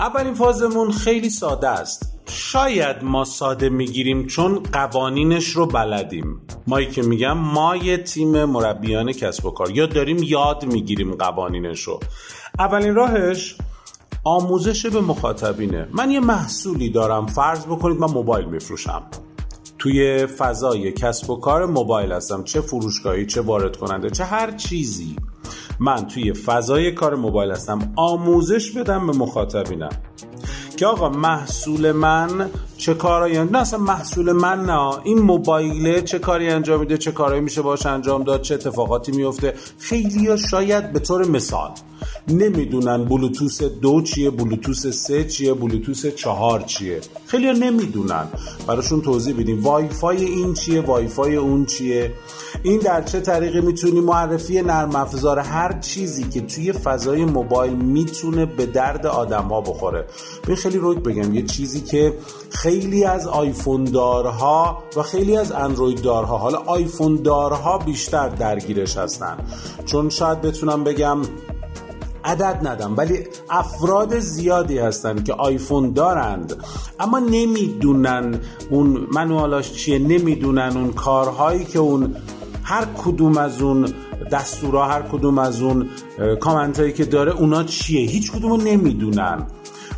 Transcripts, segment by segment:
اولین فازمون خیلی ساده است. شاید ما ساده می‌گیریم چون قوانینش رو بلدیم. مایی که میگم ما یه تیم مربیان کسب و کار. یا داریم یاد می‌گیریم قوانینش رو. اولین راهش آموزش به مخاطبینه. من یه محصولی دارم فرض بکنید من موبایل میفروشم. توی فضای کسب و کار موبایل هستم. چه فروشگاهی چه وارد کننده چه هر چیزی. من توی فضای کار موبایل هستم آموزش بدم به مخاطبینم. که آقا محصول من چه کارایی نه اصلا محصول من نه. این موبایله چه کاری انجام میده چه کارایی میشه باش انجام داد چه اتفاقاتی میفته. خیلی ها شاید به طور مثال نمی‌دونن بلوتوس دو چیه بلوتوس سه چیه بلوتوس چهار چیه. خیلی ها نمی‌دونن. براشون توضیح بدیم. وای فای این چیه وای فای اون چیه. این در چه طریقی می‌تونی معرفی نرم افزار هر چیزی که توی فضای موبایل می‌تونه به درد آدم ها بخوره. به خیلی روک بگم. یه چیزی که خیلی از آیفون دارها و خیلی از اندروید دارها حالا آیفون دارها بیشتر درگیرش هستن. چون شاید بتونم بگم عدد ندم ولی افراد زیادی هستن که آیفون دارند. اما نمی‌دونن اون منوالاش چیه نمی‌دونن اون کارهایی که اون هر کدوم از اون دستورها هر کدوم از اون کامنت هایی که داره اونا چیه؟ هیچ کدوم نمی‌دونن.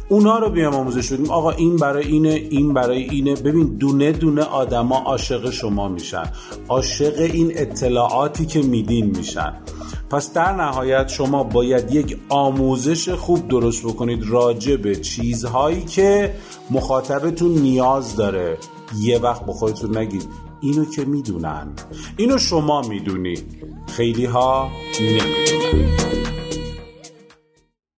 اونا رو بیام آموزش بدیم. آقا این برای اینه این برای اینه. ببین دونه دونه آدما عاشق شما میشن. عاشق این اطلاعاتی که میدین میشن. پس در نهایت شما باید یک آموزش خوب درست بکنید راجع به چیزهایی که مخاطبتون نیاز داره. یه وقت به خودتون نگید اینو که می‌دونن. اینو شما می‌دونی. خیلی ها نمی‌دونن.